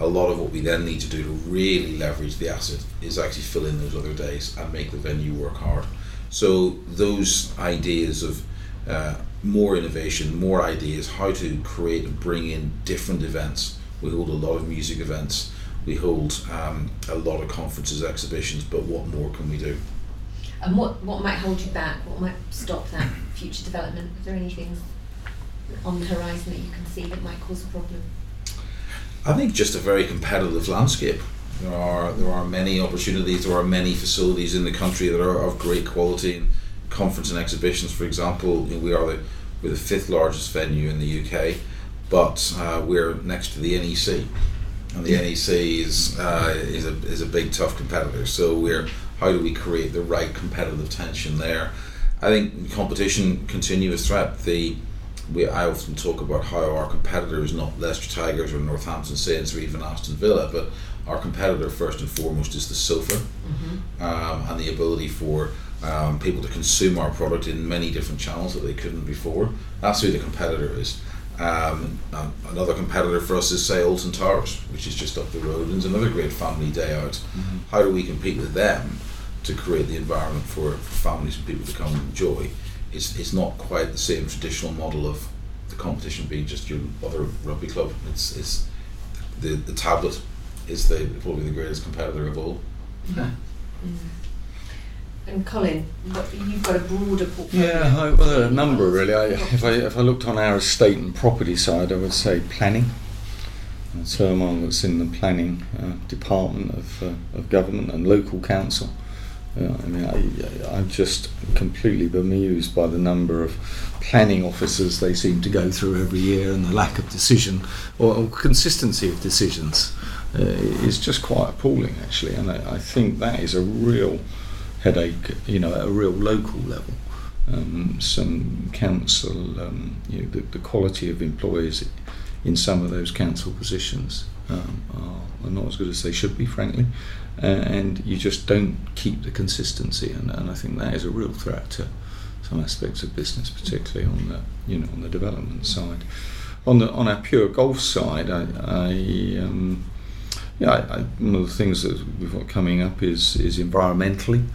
A lot of what we then need to do to really leverage the asset is actually fill in those other days and make the venue work hard. So those ideas of uh, more innovation, more ideas, how to create and bring in different events. We hold a lot of music events, we hold um, a lot of conferences, exhibitions, but what more can we do? And what, what might hold you back? What might stop that future development? Are there any things on the horizon that you can see that might cause a problem? I think just a very competitive landscape. There are there are many opportunities. There are many facilities in the country that are of great quality. And conference and exhibitions, for example, you know, we are the we're the fifth largest venue in the UK, but uh, we're next to the NEC, and the NEC is uh, is a is a big tough competitor. So we're how do we create the right competitive tension there? I think competition continuous threat. The we I often talk about how our competitor is not Leicester Tigers or Northampton Saints or even Aston Villa, but our competitor first and foremost is the sofa um, and the ability for um, people to consume our product in many different channels that they couldn't before. That's who the competitor is. Um, another competitor for us is say Alton Towers, which is just up the road and is another great family day out. How do we compete with them to create the environment for, for families and people to come and enjoy? It's, it's not quite the same traditional model of the competition being just your other rugby club. It's, it's the, the tablet is the probably the greatest competitor of all. And Colin, what, you've got a broader portfolio. Yeah, I, well, a number really. I, if I if I looked on our estate and property side, I would say planning. And so I'm on that's in the planning uh, department of uh, of government and local council. Uh, I mean, I, I'm just completely bemused by the number of planning officers they seem to go through every year and the lack of decision or, or consistency of decisions uh, is just quite appalling, actually. And I, I think that is a real headache, you know, at a real local level. Um, some council, um, you know, the, the quality of employees in some of those council positions um, are, are not as good as they should be, frankly, uh, and you just don't keep the consistency, and, and I think that is a real threat to some aspects of business, particularly on the you know on the development side. On the on our pure golf side, I, I um, yeah, I, I, one of the things that we've got coming up is is environmentally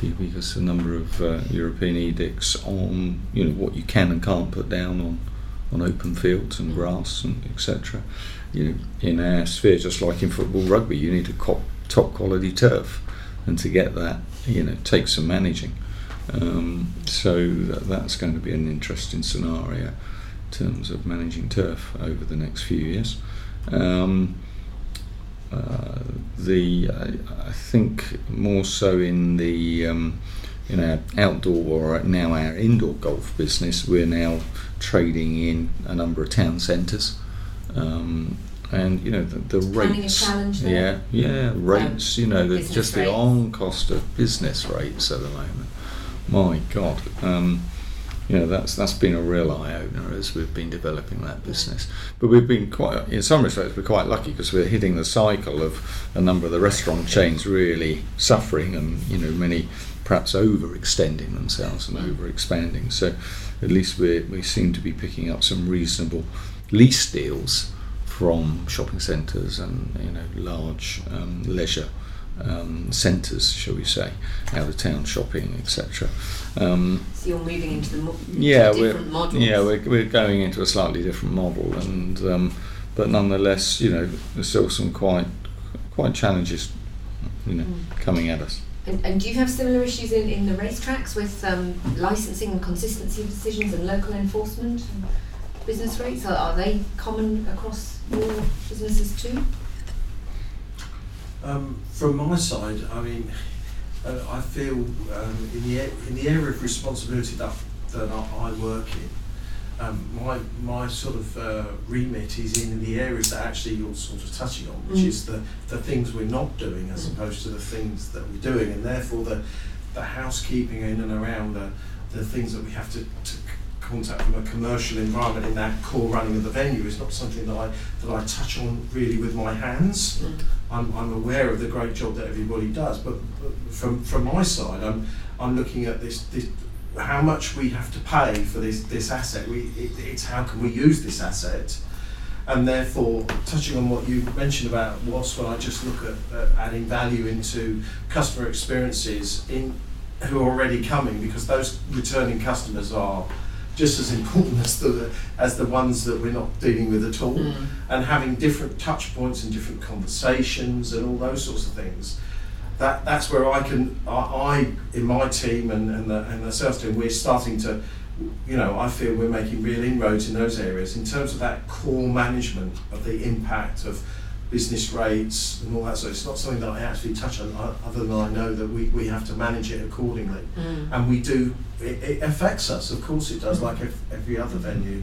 because a number of uh, European edicts on you know what you can and can't put down on on open fields and grass and etc. You know, in our sphere, just like in football, rugby, you need a co- top quality turf, and to get that, you know, takes some managing. Um, so that, that's going to be an interesting scenario in terms of managing turf over the next few years. Um, uh, the I, I think more so in the um, in our outdoor or now our indoor golf business, we're now trading in a number of town centres. Um, and you know the, the rates, yeah, yeah, rates. You know, the, just the rates. on cost of business rates at the moment. My God, um, you know that's that's been a real eye opener as we've been developing that business. But we've been quite, in some respects, we're quite lucky because we're hitting the cycle of a number of the restaurant chains really suffering, and you know many perhaps overextending themselves and over expanding. So at least we we seem to be picking up some reasonable lease deals from shopping centres and you know large um, leisure um, centres, shall we say, out of town shopping, etc. Um, So you're moving into the mo- yeah, we're models. yeah we're, we're going into a slightly different model, and um, but nonetheless, you know, there's still some quite quite challenges, you know, Mm. coming at us. And, and do you have similar issues in, in the racetracks with um, licensing and consistency of decisions and local enforcement and business rates? Are, are they common across your businesses too? Um, from my side, I mean, uh, I feel um, in the in the area of responsibility that that I, I work in, um, my my sort of uh, remit is in the areas that actually you're sort of touching on, which Mm. is the the things we're not doing as Mm. opposed to the things that we're doing, and therefore the the housekeeping in and around the the things that we have to, to contact from a commercial environment in that core running of the venue is not something that I that I touch on really with my hands. Mm. I'm, I'm aware of the great job that everybody does, but, but from from my side, I'm I'm looking at this, this how much we have to pay for this this asset. We it, it's how can we use this asset, and therefore touching on what you mentioned about was when I just look at, at adding value into customer experiences in who are already coming because those returning customers are just as important as the as the ones that we're not dealing with at all, Mm. and having different touch points and different conversations and all those sorts of things. That that's where I can I, I in my team and and the, and the sales team we're starting to. You know, I feel we're making real inroads in those areas in terms of that core management of the impact of business rates and all that. So it's not something that I actually touch on, other than I know that we, we have to manage it accordingly. Mm. And we do, it, it affects us, of course it does, like ev- every other venue.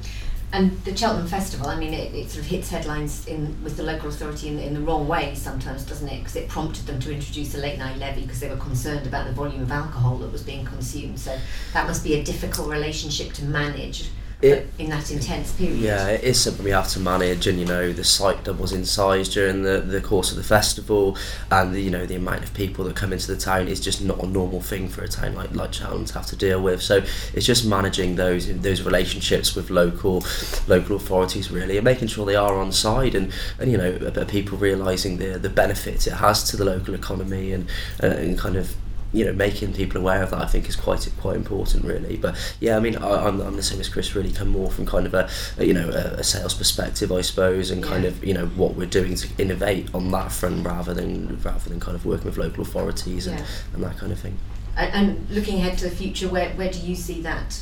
And the Cheltenham Festival, I mean, it, it sort of hits headlines in with the local authority in, in the wrong way sometimes, doesn't it? Because it prompted them to introduce a late night levy because they were concerned about the volume of alcohol that was being consumed. So that must be a difficult relationship to manage It- in that intense period. Yeah, it is something we have to manage, and you know the site doubles in size during the, the course of the festival, and the, you know the amount of people that come into the town is just not a normal thing for a town like like Cheltenham to have to deal with. So it's just managing those those relationships with local local authorities really, and making sure they are on side, and, and you know people realising the the benefits it has to the local economy, and uh, and kind of you know, making people aware of that, I think, is quite quite important, really. But yeah, I mean, I, I'm, I'm the same as Chris. Really, come more from kind of a, a you know a, a sales perspective, I suppose, and kind Yeah. of you know what we're doing to innovate on that front, rather than rather than kind of working with local authorities and, Yeah. and that kind of thing. And, and looking ahead to the future, where, where do you see that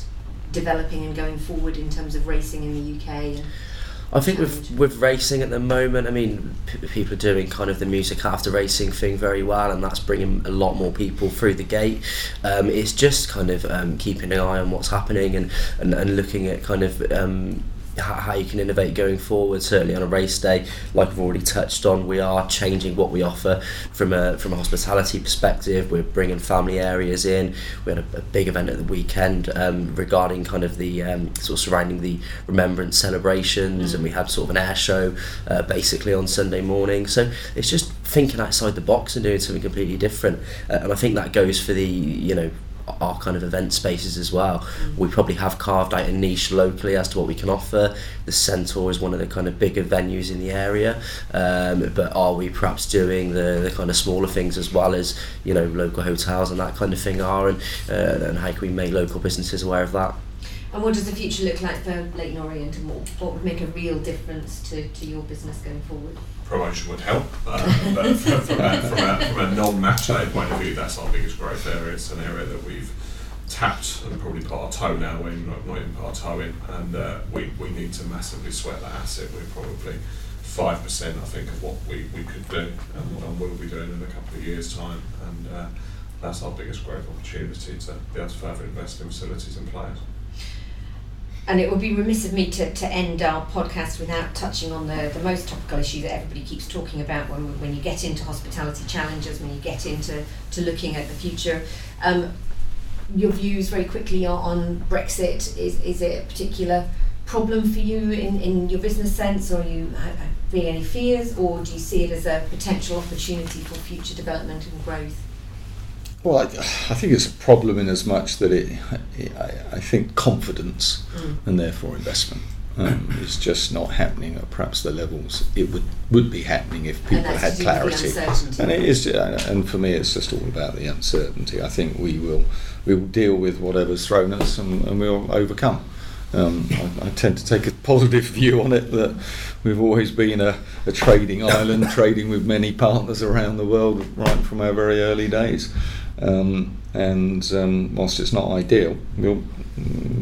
developing and going forward in terms of racing in the UK? And, I think with with racing at the moment, I mean, p- people are doing kind of the music after racing thing very well, and that's bringing a lot more people through the gate. Um, it's just kind of um, keeping an eye on what's happening and, and, and looking at kind of um, how, how you can innovate going forward. Certainly on a race day, like I've already touched on, we are changing what we offer from a from a hospitality perspective. We're bringing family areas in. We had a, a big event at the weekend um, regarding kind of the um, sort of surrounding the remembrance celebrations, and we had sort of an air show uh, basically on Sunday morning. So it's just thinking outside the box and doing something completely different. Uh, and I think that goes for the you know our kind of event spaces as well. We probably have carved out a niche locally as to what we can offer. The Centaur is one of the kind of bigger venues in the area, um, but are we perhaps doing the, the kind of smaller things as well as you know local hotels and that kind of thing are, and uh, and how can we make local businesses aware of that? and what does the future look like for Leyton Orient and what, what would make a real difference to, to your business going forward? Promotion would help. Um, but from, from, a, from, a, from a non-match day point of view, that's our biggest growth area. It's an area that we've tapped and probably put our toe now in, not, not even put our toe in, and uh, we, we need to massively sweat that asset. We're probably five percent, I think, of what we, we could do and, and will be doing in a couple of years' time, and uh, that's our biggest growth opportunity to be able to further invest in facilities and players. And it would be remiss of me to, to end our podcast without touching on the, the most topical issue that everybody keeps talking about when, when you get into hospitality challenges, when you get into to looking at the future. Um, your views very quickly on, Brexit. Is, is it a particular problem for you in, in your business sense, or you have, have any fears, or do you see it as a potential opportunity for future development and growth? Well, I, I think it's a problem in as much that it, I, I think confidence Mm. and therefore investment um, is just not happening at perhaps the levels it would, would be happening if people had to do with clarity. And it is, and for me, it's just all about the uncertainty. I think we will, we will deal with whatever's thrown at us, and, and we'll overcome. Um, I, I tend to take a positive view on it that we've always been a, a trading island, trading with many partners around the world right from our very early days. Um, and um, whilst it's not ideal, we'll,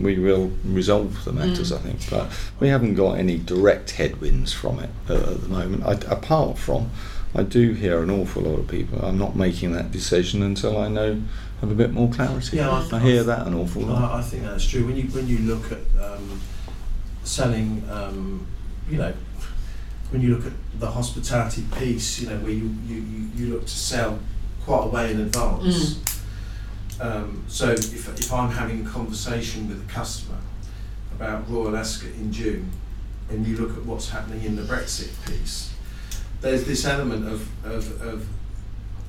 we will resolve the matters, Mm. I think. But we haven't got any direct headwinds from it uh, at the moment, I, apart from I do hear an awful lot of people. I'm not making that decision until I know have a bit more clarity. Yeah, I- I, hear that an awful lot. I, I think that's true. When you when you look at um, selling, um, you know, when you look at the hospitality piece, you know, where you, you, you, you look to sell quite a way in advance. Um, so if, if I'm having a conversation with a customer about Royal Ascot in June, and you look at what's happening in the Brexit piece, there's this element of, of, of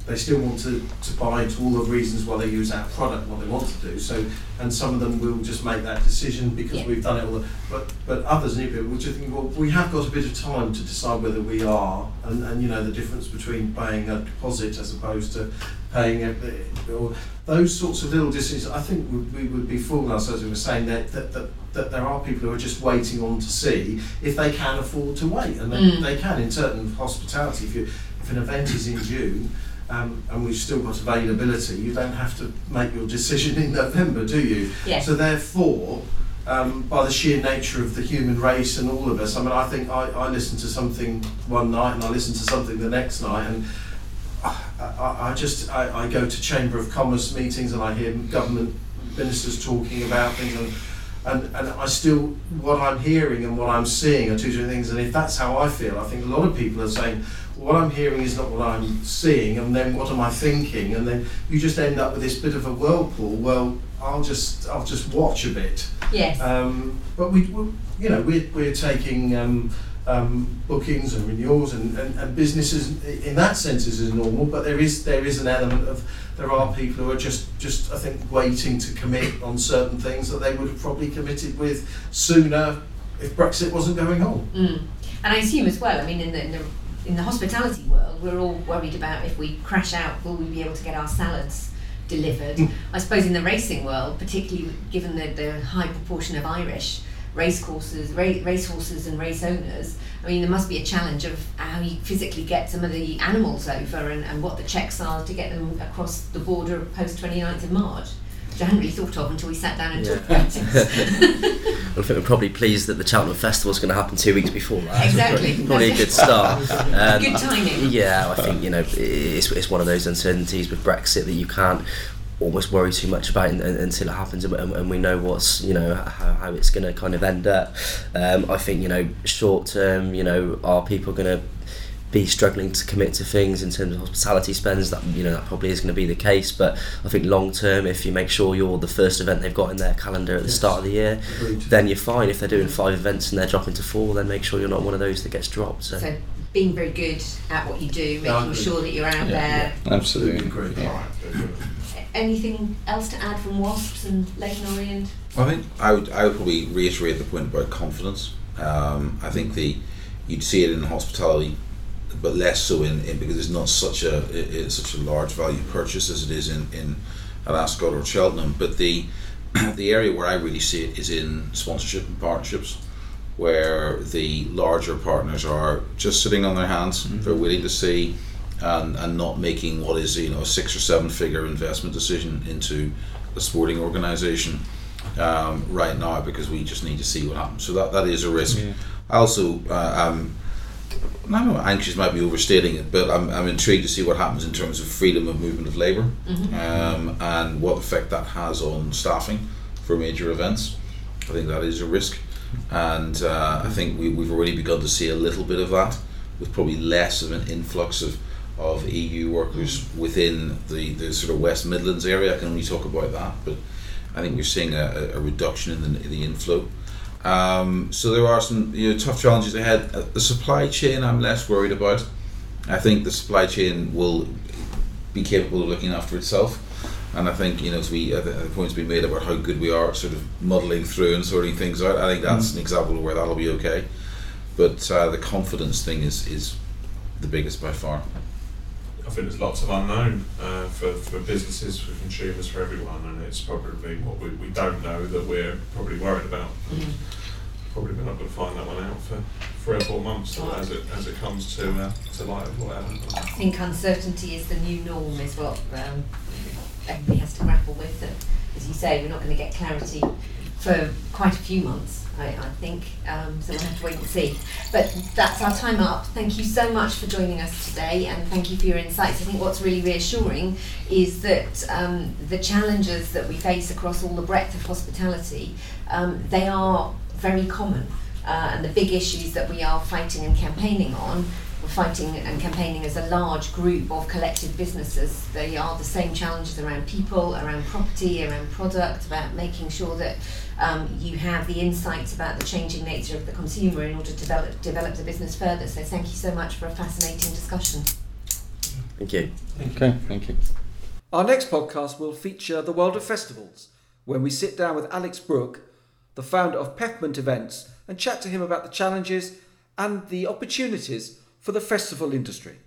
they still want to, to buy into all the reasons why they use our product, what they want to do. So, and some of them will just make that decision because Yeah. we've done it all. The, but but others, new people, will just think, well, we have got a bit of time to decide whether we are, and, and you know the difference between paying a deposit as opposed to paying it, or those sorts of little decisions. I think we, we would be fooling ourselves if we were saying that, that, that, that there are people who are just waiting on to see if they can afford to wait, and they, Mm. they can in certain hospitality. If you if an event is in June. Um, and we've still got availability. You don't have to make your decision in November, do you? Yes. So therefore, um, by the sheer nature of the human race and all of us, I mean, I think I, I listen to something one night and I listen to something the next night, and I, I, I just I, I go to Chamber of Commerce meetings and I hear government ministers talking about things and. And, and I still, what I'm hearing and what I'm seeing are two different things. And if that's how I feel, I think a lot of people are saying, what I'm hearing is not what I'm seeing, and then what am I thinking? And then you just end up with this bit of a whirlpool. Well, I'll just I'll just watch a bit. Yes. Um, but we, we, you know, we're, we're taking um, um, bookings and renewals and, and, and businesses in that sense is normal. But there is there is an element of there are people who are just just I think waiting to commit on certain things that they would have probably committed with sooner if Brexit wasn't going on. Mm. And I assume as well, I mean, in the, in the in the hospitality world, we're all worried about if we crash out, will we be able to get our salads delivered? Mm. I suppose in the racing world, particularly given the, the high proportion of Irish race courses, ra- race horses and race owners, I mean, there must be a challenge of how you physically get some of the animals over and, and what the checks are to get them across the border post 29th of March. Which I hadn't really thought of until we sat down and Yeah. talked about it. I think we're probably pleased that the Cheltenham Festival's is going to happen two weeks before that. Exactly. Probably, probably a good start. Um, Good timing. Yeah, I think you know it's, it's one of those uncertainties with Brexit that you can't almost worry too much about un- un- until it happens and, and we know what's you know how, how it's going to kind of end up. Um, I think you know short term, you know, are people going to be struggling to commit to things in terms of hospitality spends that you know that probably is going to be the case but I think long term if you make sure you're the first event they've got in their calendar at the Yes. start of the year Agreed. then you're fine if they're doing five events and they're dropping to four then make sure you're not one of those that gets dropped so, So being very good at what you do, making agree. sure that you're out Yeah, there. Absolutely. Agreed. Yeah. Alright, very good. Anything else to add from Wasps and Leyton Orient? I think I would I would probably reiterate the point about confidence. Um, I think the you'd see it in hospitality, but less so in, in because it's not such a it, it's such a large value purchase as it is in in Ascot or Cheltenham. But the the area where I really see it is in sponsorship and partnerships, where the larger partners are just sitting on their hands. They're willing to see and, and not making what is you know a six or seven figure investment decision into a sporting organisation um, right now because we just need to see what happens. So that, that is a risk. Yeah. I also uh, um, I don't know, anxious might be overstating it, but I'm, I'm intrigued to see what happens in terms of freedom of movement of labour um, and what effect that has on staffing for major events. I think that is a risk, and uh, I think we, we've already begun to see a little bit of that, with probably less of an influx of, of EU workers within the, the sort of West Midlands area. I can only talk about that, but I think we're seeing a, a reduction in the, the inflow. Um, so there are some you know, tough challenges ahead. Uh, the supply chain, I'm less worried about. I think the supply chain will be capable of looking after itself. And I think you know, as we uh, the the points been made about how good we are at sort of muddling through and sorting things out. I think that's an example of where that'll be okay. But uh, the confidence thing is is the biggest by far. I think there's lots of unknown uh, for, for businesses, for consumers, for everyone, and it's probably what we, we don't know that we're probably worried about. Probably we're not going to find that one out for three or four months as it as it comes to uh, to light of whatever. I think uncertainty is the new norm, is what um, everybody has to grapple with. And as you say, we're not going to get clarity for quite a few months, I, I think. Um, so we'll have to wait and see. But that's our time up. Thank you so much for joining us today, and thank you for your insights. I think what's really reassuring is that um, the challenges that we face across all the breadth of hospitality, um, they are very common. Uh, and the big issues that we are fighting and campaigning on we're fighting and campaigning as a large group of collective businesses. They are the same challenges around people, around property, around product, about making sure that um, you have the insights about the changing nature of the consumer in order to develop, develop the business further. So thank you so much for a fascinating discussion. thank you Okay, thank you. Our next podcast will feature the world of festivals, when we sit down with Alex Brooke, the founder of Peppermint Events, and chat to him about the challenges and the opportunities for the festival industry.